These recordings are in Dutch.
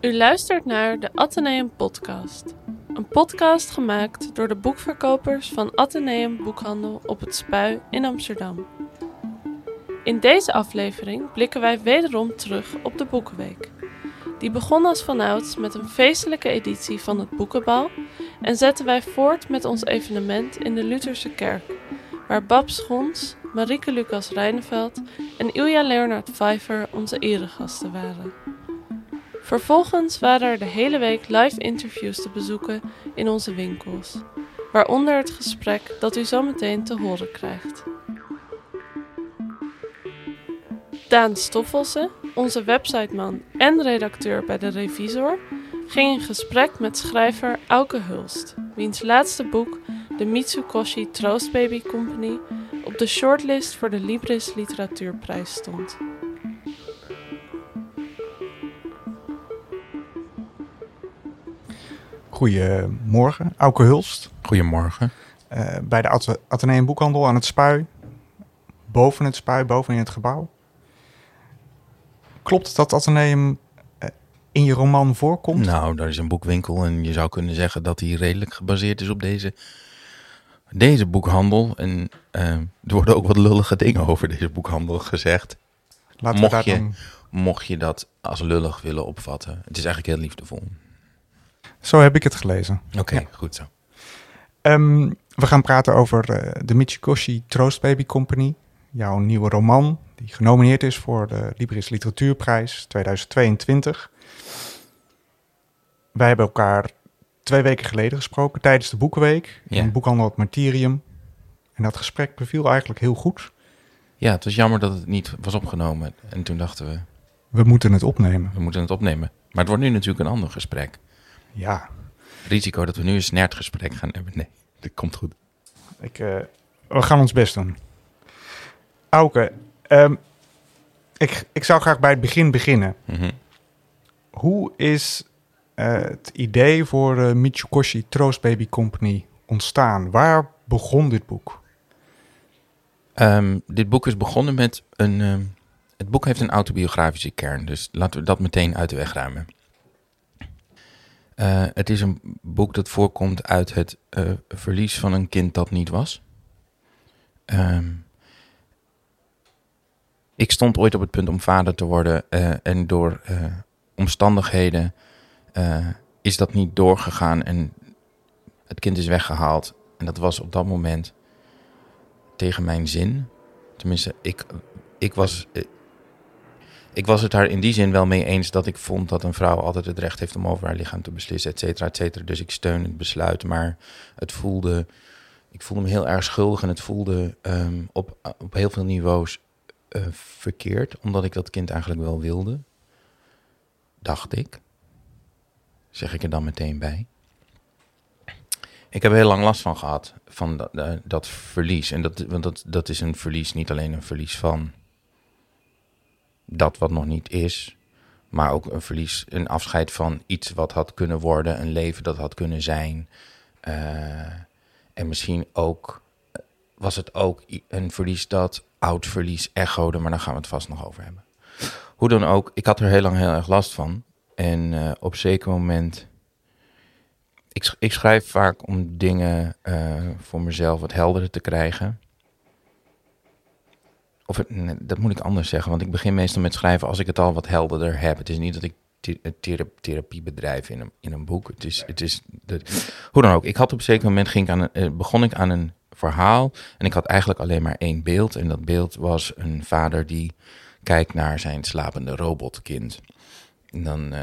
U luistert naar de Atheneum Podcast. Een podcast gemaakt door de boekverkopers van Atheneum Boekhandel op het Spui in Amsterdam. In deze aflevering blikken wij wederom terug op de Boekenweek. Die begon als vanouds met een feestelijke editie van het Boekenbal en zetten wij voort met ons evenement in de Lutherse Kerk, waar Bab Schons, Marieke Lucas Rijneveld en Ilja Leonard Pfeiffer onze eregasten waren. Vervolgens waren er de hele week live interviews te bezoeken in onze winkels, waaronder het gesprek dat u zometeen te horen krijgt. Daan Stoffelse, onze websiteman en redacteur bij de Revisor, ging in gesprek met schrijver Auke Hulst, wiens laatste boek, de Mitsukoshi Troost Baby Company, op de shortlist voor de Libris Literatuurprijs stond. Goedemorgen, Auke Hulst. Goedemorgen. Uh, bij de Athe Atheneum Boekhandel aan het Spui. Boven het Spui, boven in het gebouw. Klopt dat Atheneum uh, in je roman voorkomt? Nou, daar is een boekwinkel en je zou kunnen zeggen dat die redelijk gebaseerd is op deze, deze boekhandel. En uh, er worden ook wat lullige dingen over deze boekhandel gezegd. Laten mocht, we daar je, dan... mocht je dat als lullig willen opvatten. Het is eigenlijk heel liefdevol. Zo heb ik het gelezen. Oké, Ja. goed zo. Ehm, we gaan praten over eh, de Michikoshi Troost Baby Company. Jouw nieuwe roman, die genomineerd is voor de Libris Literatuurprijs 2022. Wij hebben elkaar twee weken geleden gesproken tijdens de Boekenweek Ja. in boekhandel het Martyrium. En dat gesprek beviel eigenlijk heel goed. Ja, het was jammer dat het niet was opgenomen. En toen dachten we, We moeten het opnemen. we moeten het opnemen. Maar het wordt nu natuurlijk een ander gesprek. Ja, Risico dat we nu een snertgesprek gaan hebben. Nee, dat komt goed. ik, eh, we gaan ons best doen. Auke, ehm, ik, ik zou graag bij het begin beginnen. Mhm. Hoe is eh, het idee voor de Mitsukoshi Troost Baby Company ontstaan? Waar begon dit boek? Ehm, dit boek is begonnen met een. ehm, het boek heeft een autobiografische kern, dus laten we dat meteen uit de weg ruimen. Eh, het is een boek dat voorkomt uit het eh, verlies van een kind dat niet was. Ehm, ik stond ooit op het punt om vader te worden eh, en door omstandigheden is dat niet doorgegaan en het kind is weggehaald. En dat was op dat moment tegen mijn zin. Tenminste, ik, ik, was, ik was het daar in die zin wel mee eens dat ik vond dat een vrouw altijd het recht heeft om over haar lichaam te beslissen, et cetera, et cetera. Dus ik steun het besluit, maar het voelde, ik voelde me heel erg schuldig en het voelde ehm, op, op heel veel niveaus eh, verkeerd, omdat ik dat kind eigenlijk wel wilde. Dacht ik. Zeg ik er dan meteen bij. Ik heb heel lang last van gehad, van dat, eh, dat verlies. En dat, want dat, dat is een verlies, niet alleen een verlies van dat wat nog niet is, maar ook een verlies, een afscheid van iets wat had kunnen worden, een leven dat had kunnen zijn. Eh, en misschien ook was het ook een verlies dat oud verlies echode, maar daar gaan we het vast nog over hebben. Hoe dan ook, ik had er heel lang heel erg last van. En eh, op zeker moment ik, ik schrijf vaak om dingen eh, voor mezelf wat helderder te krijgen. Of dat moet ik anders zeggen, want ik begin meestal met schrijven als ik het al wat helderder heb. Het is niet dat ik thera- therapie bedrijf in een, in een boek. Het is, het is hoe dan ook. Ik had op een zeker moment ging ik aan eh, begon ik aan een verhaal en ik had eigenlijk alleen maar één beeld. En dat beeld was een vader die kijkt naar zijn slapende robotkind. En dan, eh,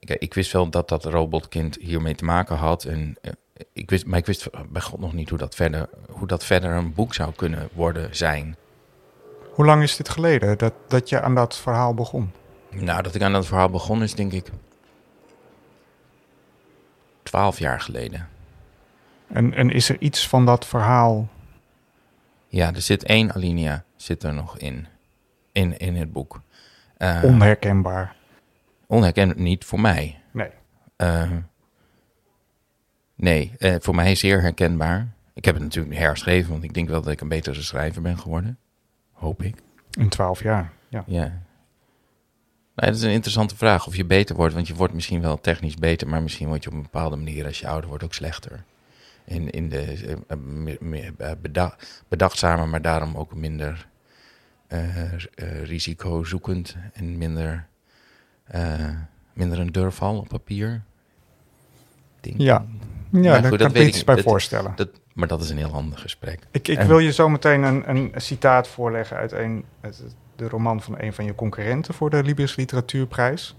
Kijk, ik wist wel dat dat robotkind hiermee te maken had. En, eh, ik wist, maar ik wist bij God nog niet hoe dat, verder, hoe dat verder een boek zou kunnen worden zijn. Hoe lang is dit geleden dat, dat je aan dat verhaal begon? Nou, dat ik aan dat verhaal begon is denk ik twaalf jaar geleden. En, en is er iets van dat verhaal? Ja, er zit één alinea zit er nog in. In, in het boek. Eh, Onherkenbaar. onherkenbaar niet voor mij. Nee. Eh, nee, eh, voor mij zeer herkenbaar. Ik heb het natuurlijk herschreven, want ik denk wel dat ik een betere schrijver ben geworden. Hoop ik. In twaalf jaar. Ja. Ja. Dat is een interessante vraag. Of je beter wordt, want je wordt misschien wel technisch beter, maar misschien word je op een bepaalde manier als je ouder wordt ook slechter. In, in de eh, eh, eh, beda- bedachtzamer, maar daarom ook minder eh, risicozoekend en minder, minder een durfval op papier. Denk- Ja. Ja, daar kan dat ik iets bij. Dat- voorstellen. Dat, maar dat is een heel ander gesprek. Ik, ik En- wil je zo meteen een, een citaat voorleggen uit, een, uit de roman van een van je concurrenten voor de Libris Literatuurprijs.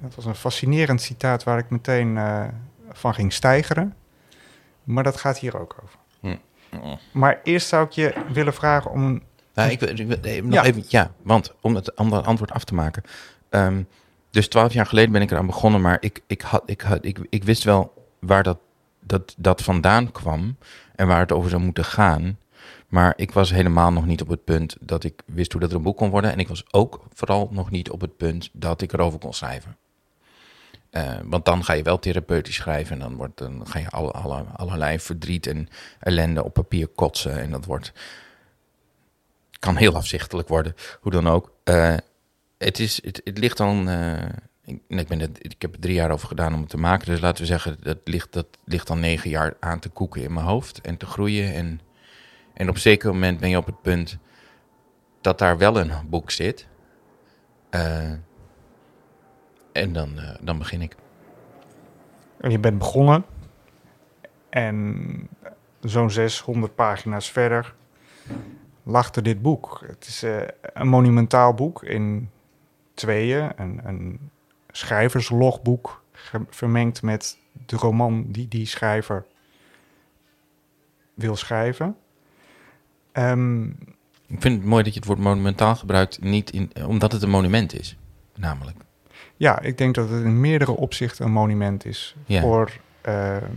Dat was een fascinerend citaat waar ik meteen eh, van ging stijgeren. Maar dat gaat hier ook over. Oh. Maar eerst zou ik je willen vragen om. Nou, ik, wil- ik nee, nog Ja. even, ja, want om het andere antwoord af te maken. Ehm, dus twaalf jaar geleden ben ik eraan begonnen, maar ik, ik, had, ik, had, ik, ik wist wel waar dat, dat, dat vandaan kwam en waar het over zou moeten gaan. Maar ik was helemaal nog niet op het punt dat ik wist hoe dat er een boek kon worden. En ik was ook vooral nog niet op het punt dat ik erover kon schrijven. Eh, want dan ga je wel therapeutisch schrijven en dan, wordt, dan ga je alle, alle, allerlei verdriet en ellende op papier kotsen. En dat wordt kan heel afzichtelijk worden, hoe dan ook. Eh, het, is, het, het ligt dan. eh, ik, ik, ben het, ik heb er drie jaar over gedaan om het te maken. Dus laten we zeggen, dat ligt, dat ligt dan negen jaar aan te koeken in mijn hoofd en te groeien. En, en op zeker moment ben je op het punt dat daar wel een boek zit. Eh, en dan, eh, dan begin ik. Je bent begonnen en zo'n 600 pagina's verder lag er dit boek. Het is eh, een monumentaal boek in tweeën. Een schrijverslogboek vermengd met de roman die die schrijver wil schrijven. Ehm, Ik vind het mooi dat je het woord monumentaal gebruikt, niet in, omdat het een monument is, namelijk. ja, ik denk dat het in meerdere opzichten een monument is Ja. voor ehm,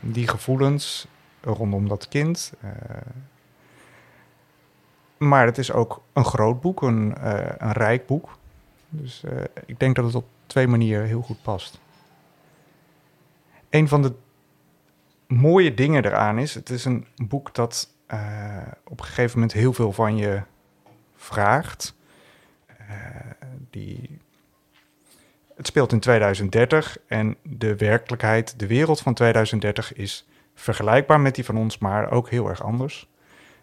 die gevoelens rondom dat kind. eh. maar het is ook een groot boek, een, eh, een rijk boek. Dus eh, ik denk dat het op twee manieren heel goed past. Een van de mooie dingen eraan is, het is een boek dat eh, op een gegeven moment heel veel van je vraagt. Eh, die het speelt in 2030 en de werkelijkheid, de wereld van 2030 is vergelijkbaar met die van ons, maar ook heel erg anders.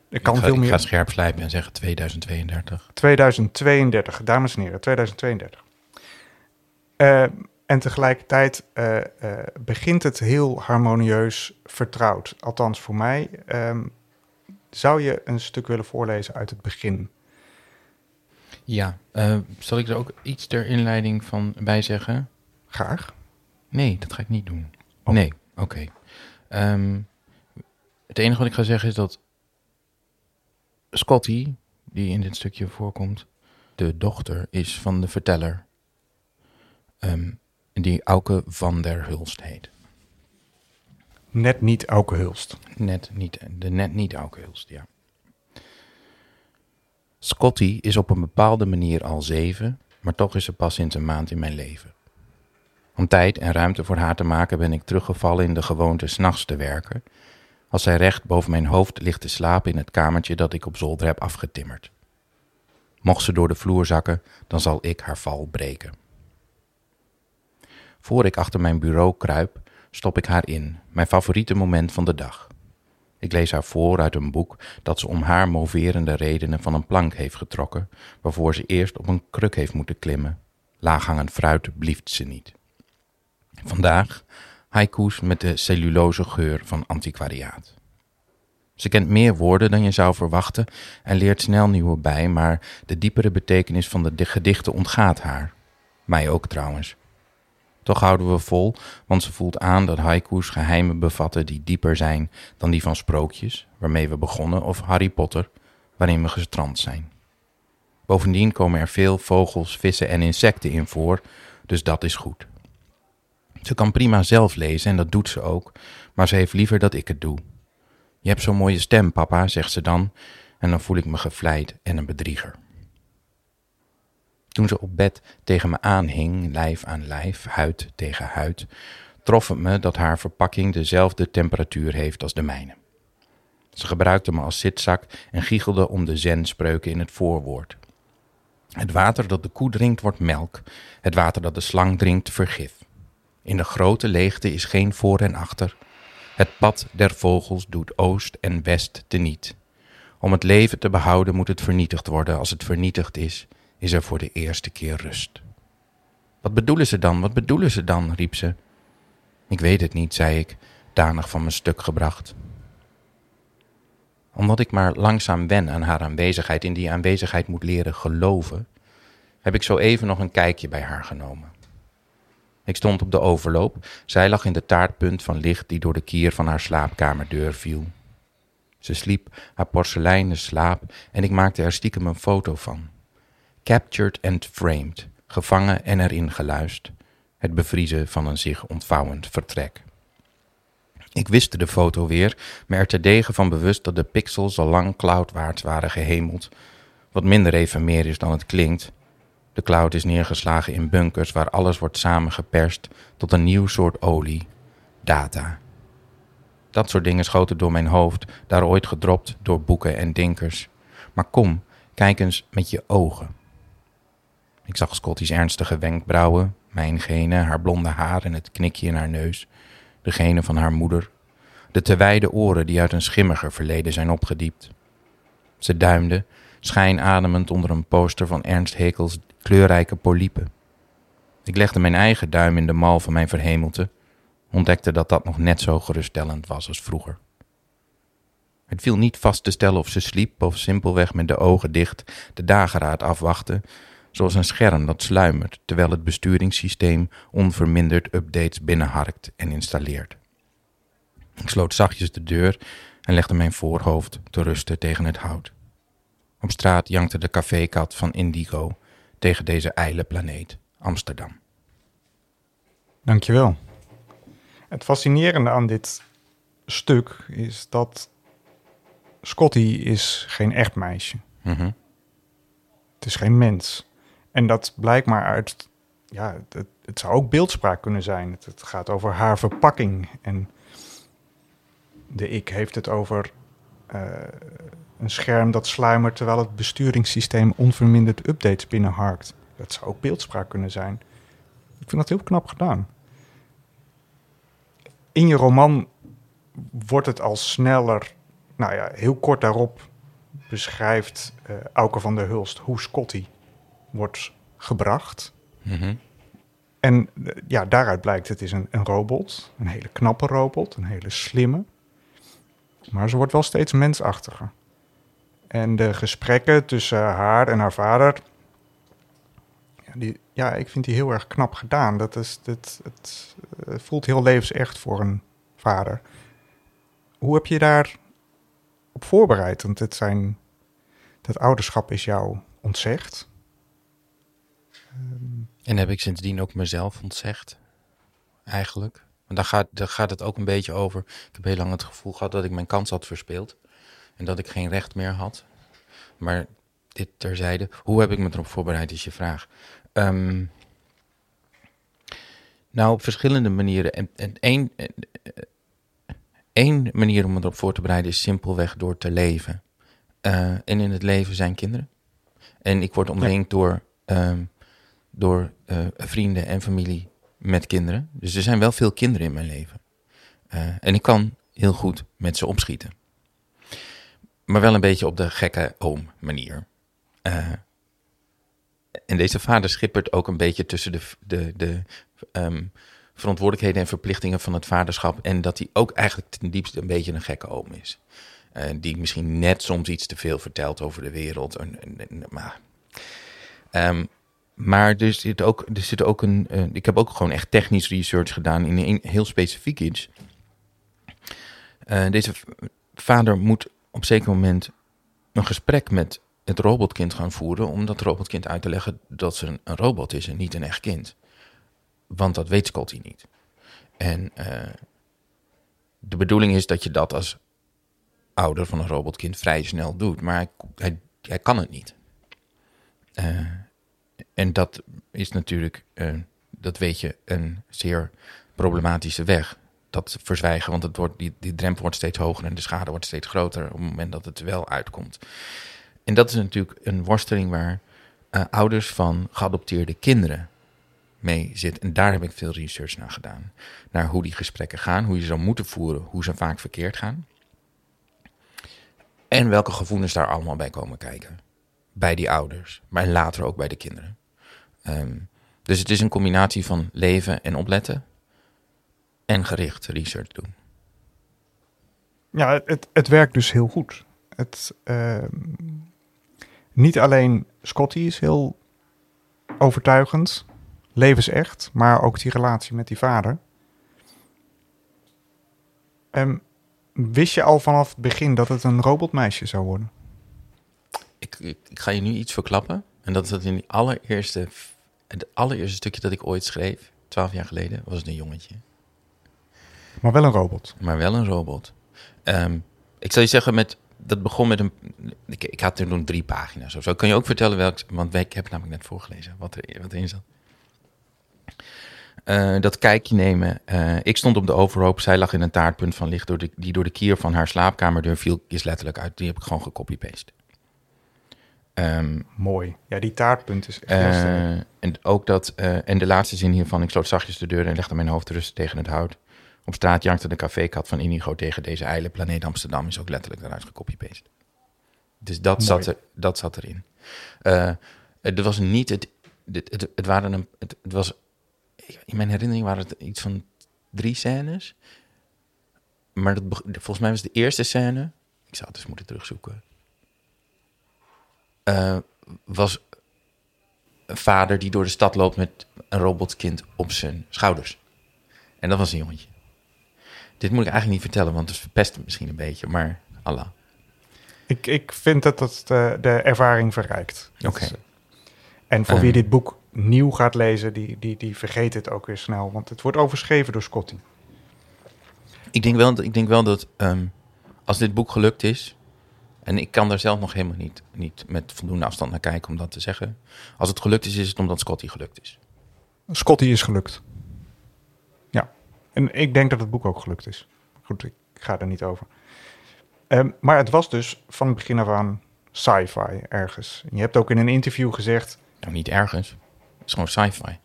Er kan ik ga, veel ik ga meer. scherp slijpen en zeggen 2032. 2032, dames en heren, 2032. Eh, en tegelijkertijd eh, eh, begint het heel harmonieus vertrouwd. Althans voor mij. Ehm, zou je een stuk willen voorlezen uit het begin? Ja, zal ik er ook iets ter inleiding van bij zeggen? Graag. Nee, dat ga ik niet doen. Oh. Nee, oké. Ehm, het enige wat ik ga zeggen is dat Scotty, die in dit stukje voorkomt, de dochter is van de verteller, ehm, die Auke van der Hulst heet. Net niet Auke Hulst. Net niet, de net niet Auke Hulst, ja. Scotty is op een bepaalde manier al zeven, maar toch is ze pas sinds een maand in mijn leven. Om tijd en ruimte voor haar te maken ben ik teruggevallen in de gewoonte s'nachts te werken, als zij recht boven mijn hoofd ligt te slapen in het kamertje dat ik op zolder heb afgetimmerd. Mocht ze door de vloer zakken, dan zal ik haar val breken. Voor ik achter mijn bureau kruip, stop ik haar in, mijn favoriete moment van de dag. Ik lees haar voor uit een boek dat ze om haar moverende redenen van een plank heeft getrokken, waarvoor ze eerst op een kruk heeft moeten klimmen. Laaghangend fruit blieft ze niet. Vandaag haiku's met de cellulose geur van antiquariaat. Ze kent meer woorden dan je zou verwachten en leert snel nieuwe bij, maar de diepere betekenis van de gedichten ontgaat haar. Mij ook trouwens. Toch houden we vol, want ze voelt aan dat haiku's geheimen bevatten die dieper zijn dan die van sprookjes, waarmee we begonnen, of Harry Potter, waarin we gestrand zijn. Bovendien komen er veel vogels, vissen en insecten in voor, dus dat is goed. Ze kan prima zelf lezen en dat doet ze ook, maar ze heeft liever dat ik het doe. Je hebt zo'n mooie stem, papa, zegt ze dan, en dan voel ik me gevleid en een bedrieger. Toen ze op bed tegen me aanhing, lijf aan lijf, huid tegen huid, trof het me dat haar verpakking dezelfde temperatuur heeft als de mijne. Ze gebruikte me als zitzak en giechelde om de zenspreuken in het voorwoord. Het water dat de koe drinkt wordt melk, het water dat de slang drinkt vergif. In de grote leegte is geen voor en achter. Het pad der vogels doet oost en west teniet. Om het leven te behouden moet het vernietigd worden. Als het vernietigd is, is er voor de eerste keer rust. Wat bedoelen ze dan? Wat bedoelen ze dan? riep ze. Ik weet het niet, zei ik, danig van mijn stuk gebracht. Omdat ik maar langzaam wen aan haar aanwezigheid, in die aanwezigheid moet leren geloven, heb ik zo even nog een kijkje bij haar genomen. Ik stond op de overloop, zij lag in de taartpunt van licht die door de kier van haar slaapkamerdeur viel. Ze sliep haar porseleinen slaap en ik maakte er stiekem een foto van. Captured and framed, gevangen en erin geluist. Het bevriezen van een zich ontvouwend vertrek. Ik wist de foto weer, maar er terdege van bewust dat de pixels al lang cloudwaarts waren gehemeld. Wat minder even meer is dan het klinkt. De cloud is neergeslagen in bunkers waar alles wordt samengeperst tot een nieuw soort olie. Data. Dat soort dingen schoten door mijn hoofd, daar ooit gedropt door boeken en dinkers. Maar kom, kijk eens met je ogen. Ik zag Scotty's ernstige wenkbrauwen, mijn gene, haar blonde haar en het knikje in haar neus, degene van haar moeder, de te wijde oren die uit een schimmiger verleden zijn opgediept. Ze duimde, schijnademend onder een poster van Ernst Hekels kleurrijke polypen. Ik legde mijn eigen duim in de mal van mijn verhemelte, ontdekte dat dat nog net zo geruststellend was als vroeger. Het viel niet vast te stellen of ze sliep of simpelweg met de ogen dicht de dageraad afwachtte, zoals een scherm dat sluimert terwijl het besturingssysteem onverminderd updates binnenharkt en installeert. Ik sloot zachtjes de deur en legde mijn voorhoofd te rusten tegen het hout. Op straat jankte de cafékat van Indigo tegen deze ijle planeet, Amsterdam. Dankjewel. Het fascinerende aan dit stuk is dat Scotty is geen echt meisje. Mhm. Het is geen mens. En dat blijkt maar uit... Ja, het, zou ook beeldspraak kunnen zijn. Het, gaat over haar verpakking. En de ik heeft het over eh, een scherm dat sluimert... terwijl het besturingssysteem onverminderd updates binnenharkt. Dat zou ook beeldspraak kunnen zijn. Ik vind dat heel knap gedaan. In je roman wordt het al sneller... Nou ja, heel kort daarop beschrijft eh Auke van der Hulst hoe Scotty wordt gebracht. Mhm. En eh, ja, daaruit blijkt het is een, een robot. Een hele knappe robot, een hele slimme. Maar ze wordt wel steeds mensachtiger. En de gesprekken tussen haar en haar vader... Ja, die, ja ik vind die heel erg knap gedaan. Dat is, dit, het, eh, voelt heel levensecht voor een vader. Hoe heb je daar op voorbereid? Want het zijn, dat ouderschap is jou ontzegd. En heb ik sindsdien ook mezelf ontzegd, eigenlijk. Want daar gaat, daar gaat het ook een beetje over. Ik heb heel lang het gevoel gehad dat ik mijn kans had verspeeld. En dat ik geen recht meer had. Maar dit terzijde. Hoe heb ik me erop voorbereid, is je vraag. Ehm, nou, op verschillende manieren. En, en één, eh, eh, één manier om me erop voor te bereiden is simpelweg door te leven. Eh, en in het leven zijn kinderen. En ik word omringd door, ehm, door eh, vrienden en familie met kinderen. Dus er zijn wel veel kinderen in mijn leven. Eh, en ik kan heel goed met ze opschieten. Maar wel een beetje op de gekke oom manier. Eh, en deze vader schippert ook een beetje tussen de, de, de ehm, verantwoordelijkheden en verplichtingen van het vaderschap. En dat hij ook eigenlijk ten diepste een beetje een gekke oom is. Die misschien net soms iets te veel vertelt over de wereld. En- maar, Ehm, maar er zit ook, er zit ook een. eh, ik heb ook gewoon echt technisch research gedaan in een heel specifiek iets. Eh, deze vader moet op zeker moment een gesprek met het robotkind gaan voeren. om dat robotkind uit te leggen dat ze een, een robot is en niet een echt kind. Want dat weet Scotty niet. En eh, de bedoeling is dat je dat als ouder van een robotkind vrij snel doet. Maar hij, hij, hij kan het niet. En dat is natuurlijk, dat weet je, een zeer problematische weg. Dat verzwijgen, want het wordt, die, drempel wordt steeds hoger en de schade wordt steeds groter op het moment dat het wel uitkomt. En dat is natuurlijk een worsteling waar eh, ouders van geadopteerde kinderen mee zit. En daar heb ik veel research naar gedaan. Naar hoe die gesprekken gaan, hoe je zou moeten voeren, hoe ze vaak verkeerd gaan. En welke gevoelens daar allemaal bij komen kijken. Bij die ouders, maar later ook bij de kinderen. Ehm, dus het is een combinatie van leven en opletten. En gericht research doen. Ja, het, het, werkt dus heel goed. Het, ehm, niet alleen Scotty is heel overtuigend, levensecht, maar ook die relatie met die vader. Ehm, wist je al vanaf het begin dat het een robotmeisje zou worden? Ik, ik, ik ga je nu iets verklappen. En dat is dat in die allereerste, het allereerste stukje dat ik ooit schreef, twaalf jaar geleden, was het een jongetje. Maar wel een robot. Maar wel een robot. Ehm, ik zal je zeggen, met, dat begon met een. Ik, ik had er toen drie pagina's of zo. Kan je ook vertellen welk. Want ik heb namelijk net voorgelezen wat, er, wat erin zat. Eh, dat kijkje nemen. Eh, ik stond op de overhoop. Zij lag in een taartpunt van licht door de, die door de kier van haar slaapkamerdeur viel. Is letterlijk uit. Die heb ik gewoon gecopy-paste. Ehm, Mooi. Ja, die taartpunt is echt eh, en ook dat, eh, en de laatste zin hiervan, ik sloot zachtjes de deur en legde mijn hoofd te rusten tegen het hout. Op straat jankte de cafékat van Inigo tegen deze ijle planeet Amsterdam, is ook letterlijk daaruit gecopy-paste. Dus dat, Mooi. zat, er, dat zat erin. Eh, het was niet het, het, het, het waren een, het, het was, in mijn herinnering waren het iets van drie scènes. Maar dat, volgens mij was de eerste scène, ik zou het eens moeten terugzoeken, eh, was een vader die door de stad loopt met een robotkind op zijn schouders. En dat was een jongetje. Dit moet ik eigenlijk niet vertellen, want het verpest het misschien een beetje, maar Allah. Ik, ik vind dat het de, de ervaring verrijkt. Dat Oké. eh, En voor wie dit boek nieuw gaat lezen, die, die, die vergeet het ook weer snel. Want het wordt overschreven door Scotty. Ik denk wel, ik denk wel dat ehm, als dit boek gelukt is, en ik kan daar zelf nog helemaal niet, niet met voldoende afstand naar kijken om dat te zeggen. Als het gelukt is, is het omdat Scotty gelukt is. Scotty is gelukt. Ja. En ik denk dat het boek ook gelukt is. Goed, ik ga er niet over. Ehm, maar het was dus van het begin af aan sci-fi ergens. En je hebt ook in een interview gezegd, Nou, niet ergens. Het is gewoon sci-fi.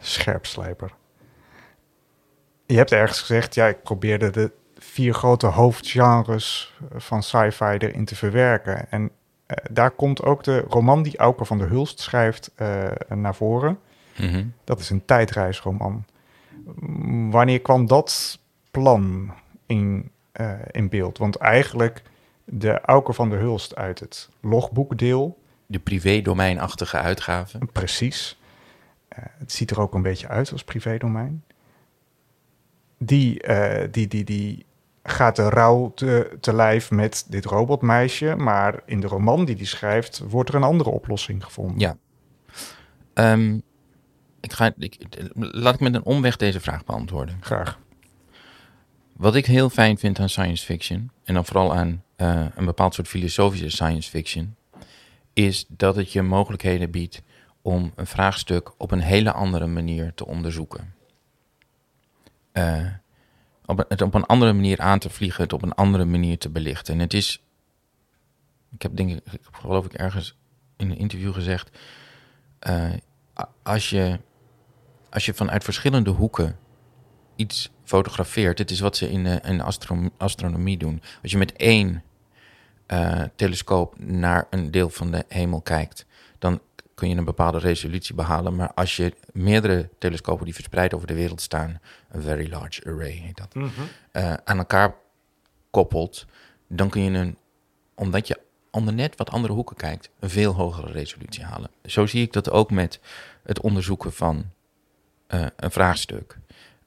scherpslijper. Je hebt ergens gezegd, ja, ik probeerde de vier grote hoofdgenres van sci-fi erin te verwerken. En eh, daar komt ook de roman die Auke van der Hulst schrijft eh, naar voren. Mhm. Dat is een tijdreisroman. Wanneer kwam dat plan in, eh, in beeld? Want eigenlijk de Auker van der Hulst uit het logboekdeel, De privé-domeinachtige uitgave. precies. het ziet er ook een beetje uit als privédomein. Die, die, die, die gaat de rouw te, te lijf met dit robotmeisje. Maar in de roman die hij schrijft, wordt er een andere oplossing gevonden. Ja. Ehm, ik ga, ik, laat ik met een omweg deze vraag beantwoorden. Graag. Wat ik heel fijn vind aan science fiction, en dan vooral aan eh, een bepaald soort filosofische science fiction, is dat het je mogelijkheden biedt om een vraagstuk op een hele andere manier te onderzoeken. Eh, op het op een andere manier aan te vliegen, het op een andere manier te belichten. En het is, ik heb denk ik, geloof ik ergens in een interview gezegd, eh, als je, als je vanuit verschillende hoeken iets fotografeert. Het is wat ze in, eh, in astro- astronomie doen. Als je met één eh, telescoop naar een deel van de hemel kijkt, kun je een bepaalde resolutie behalen. Maar als je meerdere telescopen die verspreid over de wereld staan, een very large array heet dat, eh, aan elkaar koppelt, dan kun je een, omdat je onder net wat andere hoeken kijkt, een veel hogere resolutie halen. Zo zie ik dat ook met het onderzoeken van eh, een vraagstuk.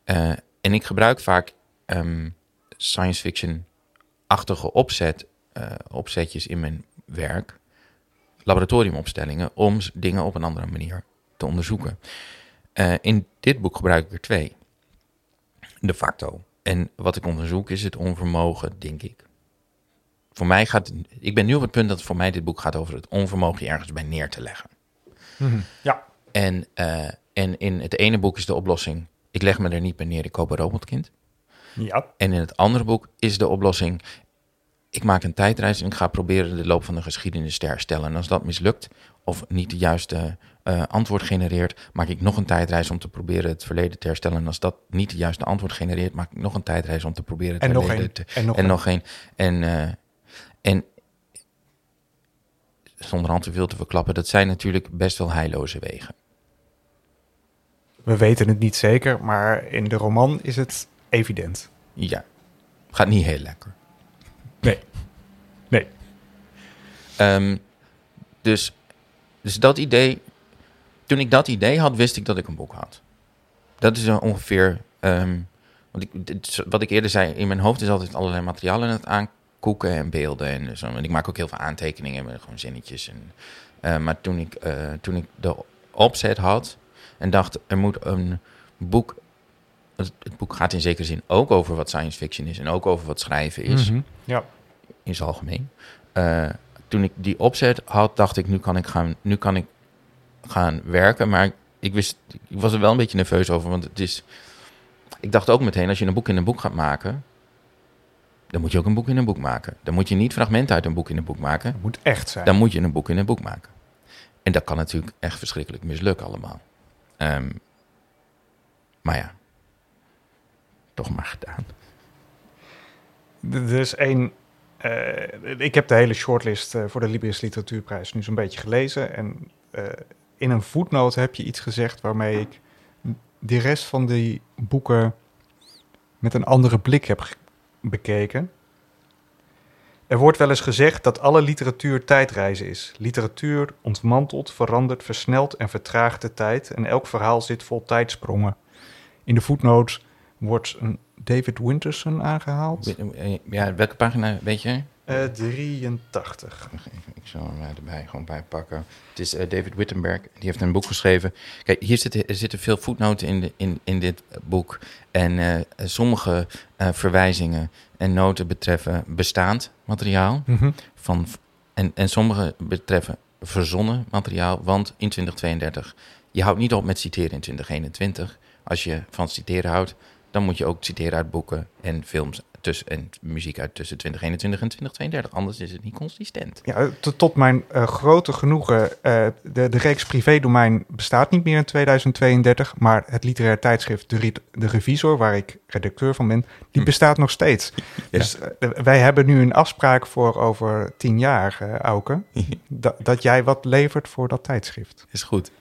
Eh, en ik gebruik vaak ehm, science fiction-achtige opzet, opzetjes in mijn werk, laboratoriumopstellingen, om dingen op een andere manier te onderzoeken. Eh, in dit boek gebruik ik er twee. De facto. En wat ik onderzoek is het onvermogen, denk ik. Voor mij gaat, ik ben nu op het punt dat voor mij dit boek gaat over het onvermogen je ergens bij neer te leggen. Ja. En, eh, en in het ene boek is de oplossing, ik leg me er niet bij neer, ik koop een robotkind. Ja. En in het andere boek is de oplossing, ik maak een tijdreis en ik ga proberen de loop van de geschiedenis te herstellen. En als dat mislukt of niet de juiste uh, antwoord genereert, maak ik nog een tijdreis om te proberen het verleden te herstellen. En als dat niet de juiste antwoord genereert, maak ik nog een tijdreis om te proberen het En nog verleden één. te... En nog en nog één. En, eh, en zonder al te veel te verklappen, dat zijn natuurlijk best wel heilloze wegen. We weten het niet zeker, maar in de roman is het evident. Ja, gaat niet heel lekker. Nee. Ehm, dus, dus dat idee, toen ik dat idee had, wist ik dat ik een boek had. Dat is ongeveer, ehm, want ik, dit wat ik eerder zei, in mijn hoofd is altijd allerlei materialen aan het aankoeken en beelden. En, zo. en ik maak ook heel veel aantekeningen met gewoon zinnetjes. En, eh, maar toen ik, eh, toen ik de opzet had en dacht, er moet een boek... Het, het boek gaat in zekere zin ook over wat science fiction is en ook over wat schrijven is Mhm. Ja. In zijn algemeen. Eh, toen ik die opzet had, dacht ik, nu kan ik gaan, nu kan ik gaan werken. Maar ik, wist, ik was er wel een beetje nerveus over, want het is... Ik dacht ook meteen, als je een boek in een boek gaat maken... dan moet je ook een boek in een boek maken. Dan moet je niet fragmenten uit een boek in een boek maken. Moet echt zijn. Dan moet je een boek in een boek maken. En dat kan natuurlijk echt verschrikkelijk mislukken allemaal. Ehm, maar ja, toch maar gedaan. Er is één. Eh, ik heb de hele shortlist eh, voor de Libris Literatuurprijs nu zo'n beetje gelezen. En eh, in een voetnoot heb je iets gezegd waarmee ik de rest van die boeken met een andere blik heb bekeken. Er wordt wel eens gezegd dat alle literatuur tijdreizen is. Literatuur ontmantelt, verandert, versnelt en vertraagt de tijd. En elk verhaal zit vol tijdsprongen. In de voetnoot wordt een David Winterson aangehaald. Ja, welke pagina weet je? Eh 83. Ik zal hem erbij gewoon bij pakken. Het is eh, David Wittenberg. Die heeft een boek geschreven. Kijk, hier zitten, er zitten veel voetnoten in, de, in, in dit boek. En eh, sommige eh, verwijzingen en noten betreffen bestaand materiaal. Van, en, en sommige betreffen verzonnen materiaal. Want in 2032, je houdt niet op met citeren in 2021. Als je van citeren houdt, dan moet je ook citeren uit boeken en films tussen, en muziek uit tussen 2021 en 2032. Anders is het niet consistent. Ja, tot, tot mijn eh, grote genoegen, eh, de, de reeks privédomein bestaat niet meer in 2032, maar het literair tijdschrift De, de Revisor, waar ik redacteur van ben, die Hm. bestaat nog steeds. Ja. Dus eh, wij hebben nu een afspraak voor over tien jaar, eh Auke, da- dat jij wat levert voor dat tijdschrift. Is goed.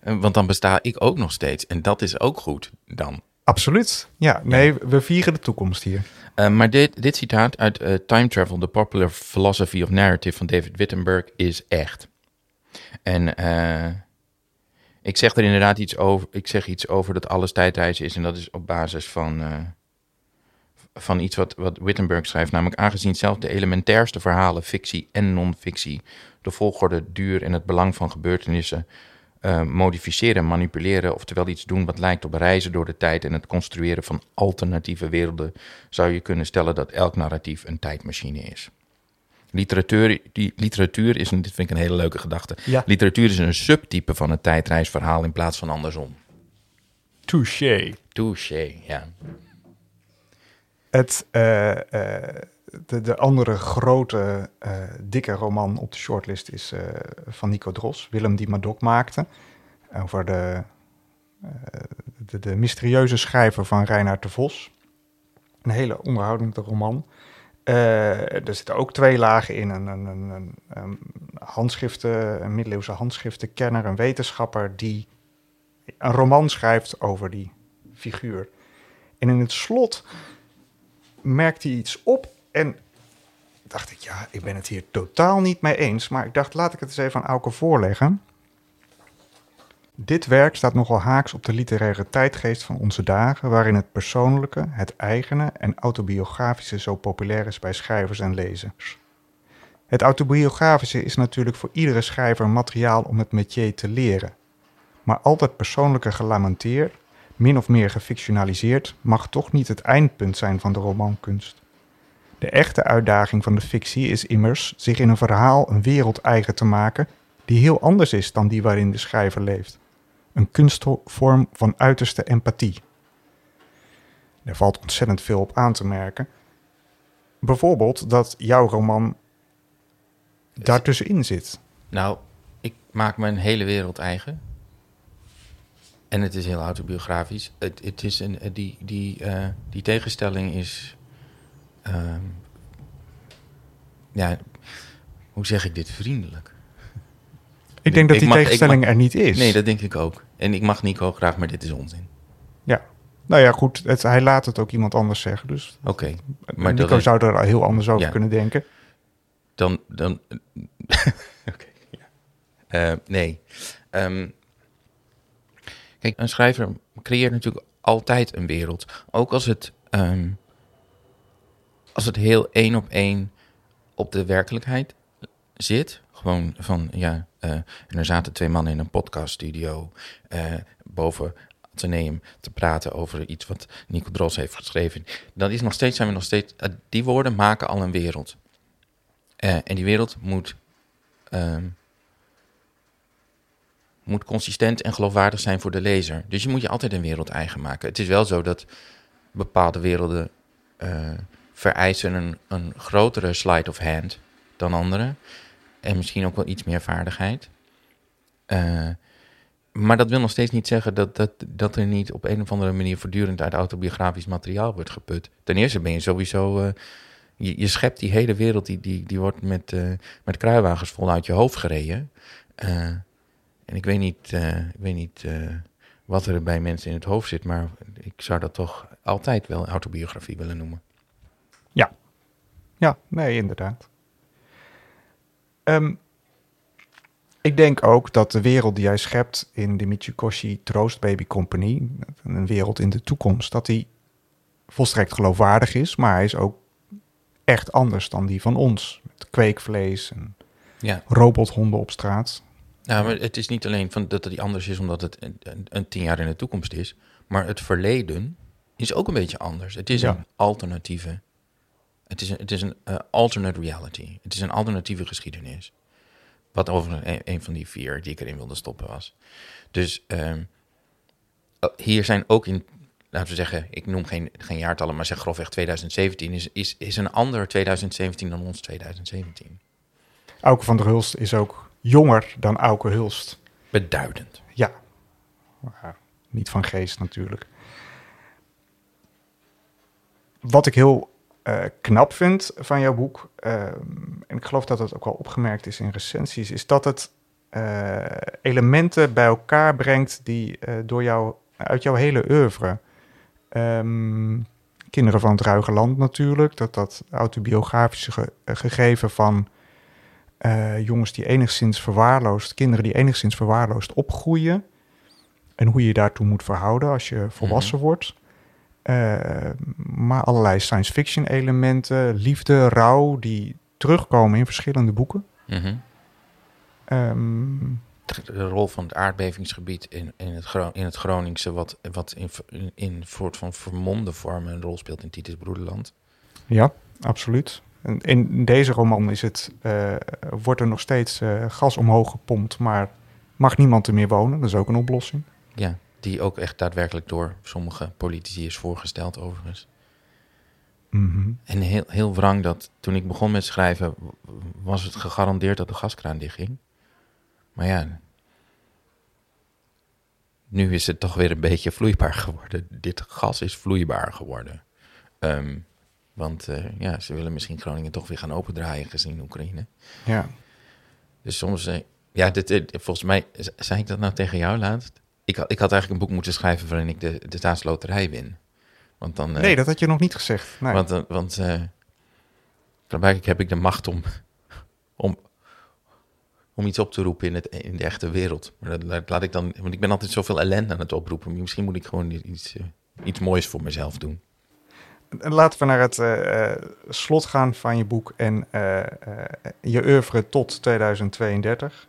Eh, Want dan besta ik ook nog steeds. En dat is ook goed dan. Absoluut. Ja, nee, we vieren de toekomst hier. Eh, maar dit, dit citaat uit eh, Time Travel, The Popular Philosophy of Narrative van David Wittenberg is echt. En eh, ik zeg er inderdaad iets over. Ik zeg iets over dat alles tijdreizen is. En dat is op basis van, van iets wat, wat Wittenberg schrijft. Namelijk aangezien zelfs de elementairste verhalen, fictie en non-fictie, de volgorde, duur en het belang van gebeurtenissen eh, modificeren, manipuleren, oftewel iets doen wat lijkt op reizen door de tijd en het construeren van alternatieve werelden, zou je kunnen stellen dat elk narratief een tijdmachine is. Literatuur, die, literatuur is, een, dit vind ik een hele leuke gedachte, Ja. literatuur is een subtype van het tijdreisverhaal in plaats van andersom. Touché. Touché, ja. Het, eh, eh, de, de andere grote, eh, dikke roman op de shortlist is eh, van Nico Dros, Willem die Madoc maakte. Over de, eh, de, de mysterieuze schrijver van Reinaard de Vos. Een hele onderhoudende roman. Er zitten ook twee lagen in. Een, een, een, een, handschriften, een middeleeuwse handschriftenkenner, een wetenschapper die een roman schrijft over die figuur. En in het slot merkte hij iets op en dacht ik, ja, ik ben het hier totaal niet mee eens. Maar ik dacht, laat ik het eens even aan Auke voorleggen. Dit werk staat nogal haaks op de literaire tijdgeest van onze dagen, waarin het persoonlijke, het eigene en autobiografische zo populair is bij schrijvers en lezers. Het autobiografische is natuurlijk voor iedere schrijver materiaal om het métier te leren. Maar altijd persoonlijke gelamenteerd, min of meer gefictionaliseerd, mag toch niet het eindpunt zijn van de romankunst. De echte uitdaging van de fictie is immers zich in een verhaal een wereld eigen te maken die heel anders is dan die waarin de schrijver leeft. Een kunstvorm van uiterste empathie. Er valt ontzettend veel op aan te merken. bijvoorbeeld dat jouw roman daartussenin zit. Nou, ik maak mijn hele wereld eigen. En het is heel autobiografisch. Het, het is een, die, die, eh, die tegenstelling is. Ehm, ja, hoe zeg ik dit vriendelijk? Ik denk dat die mag- tegenstelling mag- er niet is. Nee, dat denk ik ook. En ik mag Nico graag, maar dit is onzin. Ja. Nou ja, goed. Het, hij laat het ook iemand anders zeggen. Dus Oké, maar maar Nico dat zou er heel anders over Ja. kunnen denken. dan. dan Oké, ja. Eh, nee. Ehm, kijk, een schrijver creëert natuurlijk altijd een wereld. Ook als het, ehm, als het heel één op één op de werkelijkheid zit. Gewoon van, ja, eh, en er zaten twee mannen in een podcaststudio eh, boven Atheneum te praten over iets wat Nico Dros heeft geschreven. Dan is nog steeds, zijn we nog steeds, eh, die woorden maken al een wereld. Eh, en die wereld moet, ehm, moet consistent en geloofwaardig zijn voor de lezer. Dus je moet je altijd een wereld eigen maken. Het is wel zo dat bepaalde werelden eh, vereisen een, een grotere slide of hand dan andere. En misschien ook wel iets meer vaardigheid. Eh, maar dat wil nog steeds niet zeggen dat, dat, dat er niet op een of andere manier voortdurend uit autobiografisch materiaal wordt geput. Ten eerste ben je sowieso. eh, je, je schept die hele wereld, die, die, die wordt met, eh, met kruiwagens vol uit je hoofd gereden. En ik weet niet, ik weet niet wat er bij mensen in het hoofd zit, maar ik zou dat toch altijd wel autobiografie willen noemen. Ja, nee, inderdaad. Ehm, ik denk ook dat de wereld die jij schept in de Michikoshi Troost Baby Company, een wereld in de toekomst, dat die volstrekt geloofwaardig is, maar hij is ook echt anders dan die van ons. Met kweekvlees en Ja, robothonden op straat. nou, maar het is niet alleen van dat het die anders is omdat het een, een, een tien jaar in de toekomst is, maar het verleden is ook een beetje anders. Het is Ja. een alternatieve, het is een, het is een eh, alternate reality. Het is een alternatieve geschiedenis. Wat over een, een van die vier die ik erin wilde stoppen was. Dus ehm, eh, hier zijn ook in, laten we zeggen, ik noem geen, geen jaartallen, maar zeg grofweg 2017, is, is, is een ander 2017 dan ons 2017. Auke van der Hulst is ook jonger dan Auke Hulst. Beduidend. Ja, maar niet van geest natuurlijk. Wat ik heel eh, knap vind van jouw boek, ehm, en ik geloof dat het ook wel opgemerkt is in recensies, is dat het eh, elementen bij elkaar brengt die eh, door jou, uit jouw hele oeuvre. Ehm, Kinderen van het Ruige Land natuurlijk, dat dat autobiografische ge- gegeven van jongens die enigszins verwaarloosd, kinderen die enigszins verwaarloosd opgroeien. En hoe je je daartoe moet verhouden als je volwassen wordt. Eh, maar allerlei science fiction elementen, liefde, rouw, die terugkomen in verschillende boeken. Mhm. Ehm, de rol van het aardbevingsgebied in, in, het, in het Groningse, wat, wat in, in, soort van vermomde vorm een rol speelt in Titus Broederland. ja, absoluut. En in deze roman is het, eh, wordt er nog steeds eh, gas omhoog gepompt, maar mag niemand er meer wonen. Dat is ook een oplossing. Ja, die ook echt daadwerkelijk door sommige politici is voorgesteld overigens. Mhm. En heel, heel wrang dat toen ik begon met schrijven, was het gegarandeerd dat de gaskraan dichtging. Maar ja, nu is het toch weer een beetje vloeibaar geworden. Dit gas is vloeibaar geworden. Ehm, want eh, ja, ze willen misschien Groningen toch weer gaan opendraaien gezien Oekraïne. Ja. Dus soms, eh, ja, dit, dit- volgens mij, zei ik dat nou tegen jou laatst? Ik, had- ik had eigenlijk een boek moeten schrijven waarin ik de, de staatsloterij win. Want dan, eh, Nee, dat had je nog niet gezegd. Nee. want, eh, want eh, blijkbaar heb ik de macht om, om, om iets op te roepen in, het, in de echte wereld. Maar dat laat, laat ik dan, want ik ben altijd zoveel ellende aan het oproepen. Misschien moet ik gewoon iets, iets moois voor mezelf doen. En Laten we naar het slot gaan van je boek en je oeuvre tot 2032.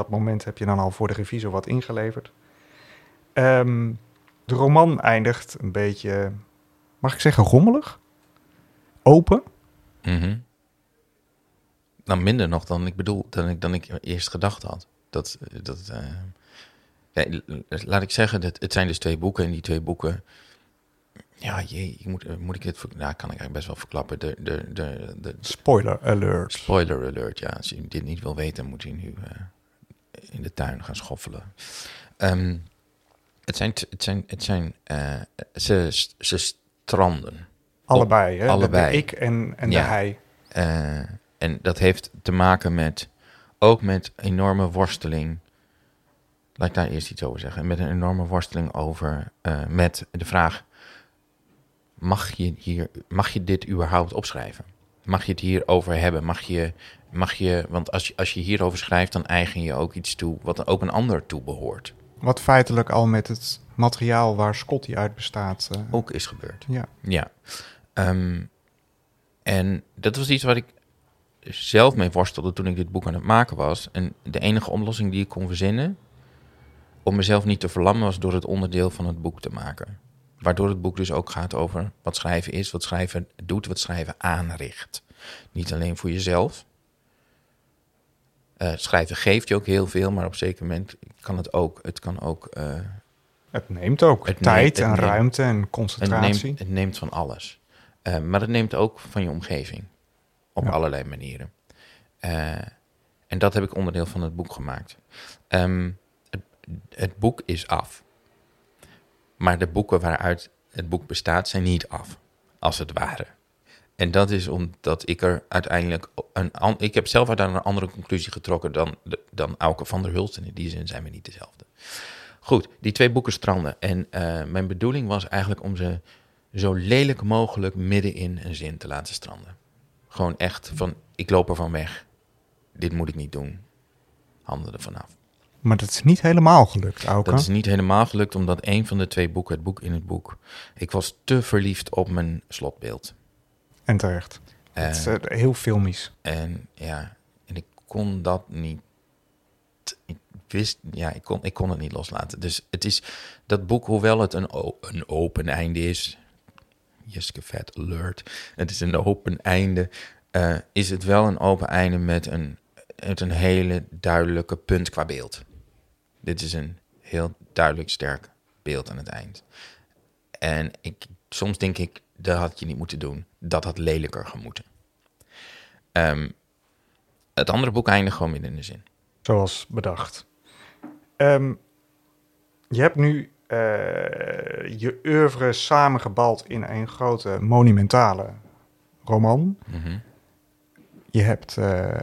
Eh, dat moment heb je dan al voor de revisor wat ingeleverd. Ehm, de roman eindigt een beetje, mag ik zeggen, rommelig? Open? Mhm. Nou, minder nog dan ik bedoel, dan ik, dan ik eerst gedacht had. Dat, dat, eh, ja, l- laat ik zeggen, dat, het zijn dus twee boeken. En die twee boeken, Ja, jee, ik moet, eh, moet ik dit... ver- Nou, kan ik eigenlijk best wel verklappen. De, de, de, de Spoiler alert. spoiler alert, ja. Als je dit niet wil weten, moet je nu eh, in de tuin gaan schoffelen. Ehm, het zijn... Het zijn, het zijn eh, ze, ze stranden. Allebei, hè? Allebei. Ik en, en Ja. de hij. Eh, en dat heeft te maken met... Ook met enorme worsteling... Laat ik daar eerst iets over zeggen. Met een enorme worsteling over... eh, met de vraag... Mag je, hier, mag je dit überhaupt opschrijven? Mag je het hierover hebben? Mag je... Mag je want als je, als je hierover schrijft... dan eigen je ook iets toe... wat ook een ander toe behoort. Wat feitelijk al met het materiaal waar Scotty uit bestaat. eh, Ook is gebeurd. Ja. Ja. Ehm, en dat was iets waar ik zelf mee worstelde toen ik dit boek aan het maken was. En de enige oplossing die ik kon verzinnen om mezelf niet te verlammen was door het onderdeel van het boek te maken. Waardoor het boek dus ook gaat over wat schrijven is, wat schrijven doet, wat schrijven aanricht. Niet alleen voor jezelf. Eh, schrijven geeft je ook heel veel, maar op een zeker moment kan het ook, het kan ook eh, Het neemt ook Het tijd neemt- het en neemt- ruimte en Het concentratie. neemt, het neemt van alles. Eh, maar het neemt ook van je omgeving. Op Ja. allerlei manieren. En dat heb ik onderdeel van het boek gemaakt. Ehm, het, het boek is af. Maar de boeken waaruit het boek bestaat zijn niet af. Als het ware. En dat is omdat ik er uiteindelijk... Een, ik heb zelf uiteindelijk een andere conclusie getrokken dan, dan Auke van der Hulst. En in die zin zijn we niet dezelfde. Goed, die twee boeken stranden. En eh, mijn bedoeling was eigenlijk om ze zo lelijk mogelijk midden in een zin te laten stranden. Gewoon echt van, ik loop er van weg. Dit moet ik niet doen. Handen er vanaf. Maar dat is niet helemaal gelukt, Auke. Dat is niet helemaal gelukt, omdat een van de twee boeken, het boek in het boek, ik was te verliefd op mijn slotbeeld. En terecht. Het is eh, heel filmisch. En ja, en ik kon dat niet. Ik wist, ja, ik kon, ik kon het niet loslaten. Dus het is dat boek, hoewel het een, een open einde is. Jeske Vet alert. Het is een open einde. eh, is het wel een open einde met een, met een hele duidelijke punt qua beeld. Dit is een heel duidelijk sterk beeld aan het eind. En ik, soms denk ik, dat had je niet moeten doen. Dat had lelijker gemoeten. Ehm, het andere boek eindigt gewoon midden in de zin. Zoals bedacht. Ehm, je hebt nu eh, je oeuvre samengebald in een grote monumentale roman. Mhm. Je hebt eh, eh,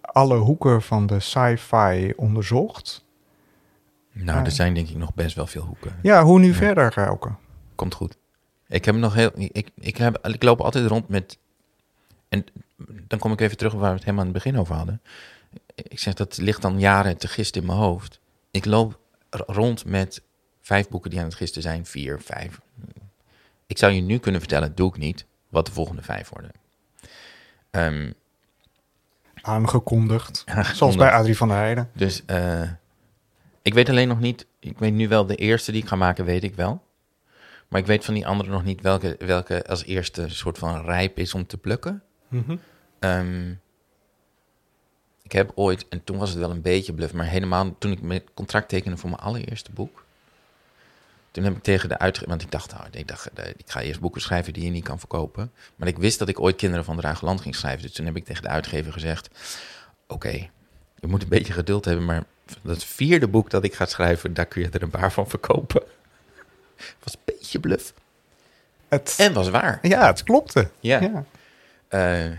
alle hoeken van de sci-fi onderzocht. Nou, er zijn denk ik nog best wel veel hoeken. Ja, hoe nu Ja. verder, Rauke? Komt goed. Ik heb nog heel. Ik, ik, heb, ik loop altijd rond met. En dan kom ik even terug waar we het helemaal aan het begin over hadden. Ik zeg dat ligt dan jaren te gisten in mijn hoofd. Ik loop rond met vijf boeken die aan het gisten zijn, vier, vijf. Ik zou je nu kunnen vertellen, doe ik niet, wat de volgende vijf worden. Ehm, Aangekondigd. aangekondigd. Zoals bij Adrie van der Heijden. Dus eh, ik weet alleen nog niet. Ik weet nu wel de eerste die ik ga maken, weet ik wel. Maar ik weet van die andere nog niet welke, welke als eerste soort van rijp is om te plukken. Ehm, ik heb ooit, en toen was het wel een beetje bluff, maar helemaal toen ik mijn contract tekende voor mijn allereerste boek. Toen heb ik tegen de uitgever, want ik dacht, nou, ik dacht, eh, ik ga eerst boeken schrijven die je niet kan verkopen. Maar ik wist dat ik ooit Kinderen van Drageland ging schrijven. Dus toen heb ik tegen de uitgever gezegd, oké, je moet een beetje geduld hebben, maar dat vierde boek dat ik ga schrijven, daar kun je er een paar van verkopen. Was een beetje bluff. Het, En was waar. ja, het klopte. Ja. ja. Eh,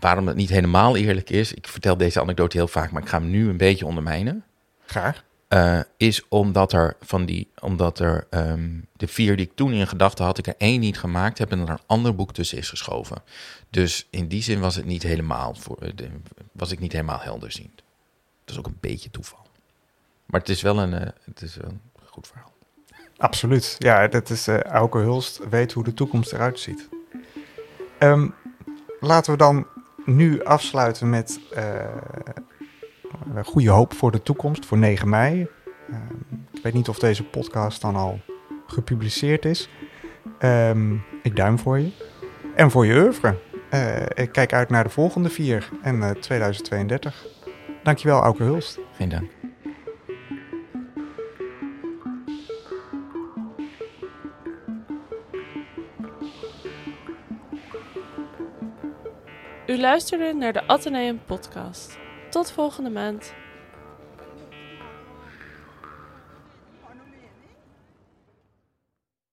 waarom het niet helemaal eerlijk is, ik vertel deze anekdote heel vaak, maar ik ga hem nu een beetje ondermijnen. Graag. eh, is omdat er van die, omdat er ehm, de vier die ik toen in gedachten had, ik er één niet gemaakt heb en er een ander boek tussen is geschoven. Dus in die zin was het niet helemaal voor, eh, de, was ik niet helemaal helderziend. Dat is ook een beetje toeval. Maar het is wel een, het is wel een goed verhaal. Absoluut. Ja, dat is eh Auke Hulst weet hoe de toekomst eruit ziet. Ehm, laten we dan nu afsluiten met een goede hoop voor de toekomst, voor 9 mei. Ehm, ik weet niet of deze podcast dan al gepubliceerd is. Ehm, ik duim voor je. En voor je oeuvre. Eh, ik kijk uit naar de volgende vier en eh 2032. Dankjewel, Auke Hulst. Geen dank. U luisterde naar de Atheneum Podcast. Tot volgende maand.